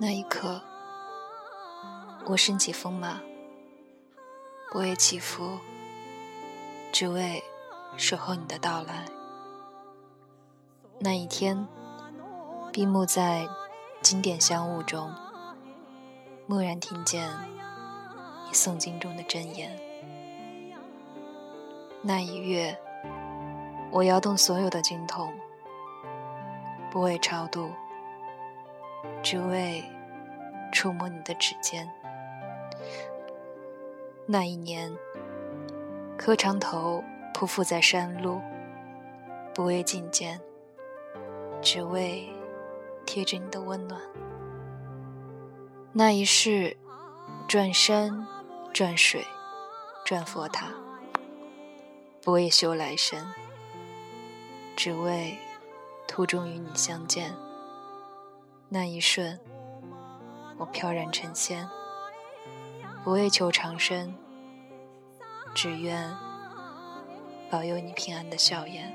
那一刻我身起风马，不为祈福，只为守候你的到来。那一天，闭目在经典香雾中，蓦然听见你诵经中的真言。那一月，我摇动所有的经筒，不为超度，只为触摸你的指尖。那一年，磕长头匍匐在山路，不为觐见，只为贴着你的温暖。那一世，转山转水转佛塔，不为修来生，只为途中与你相见。那一瞬，我飘然成仙。不为求长生，只愿保佑你平安的笑颜。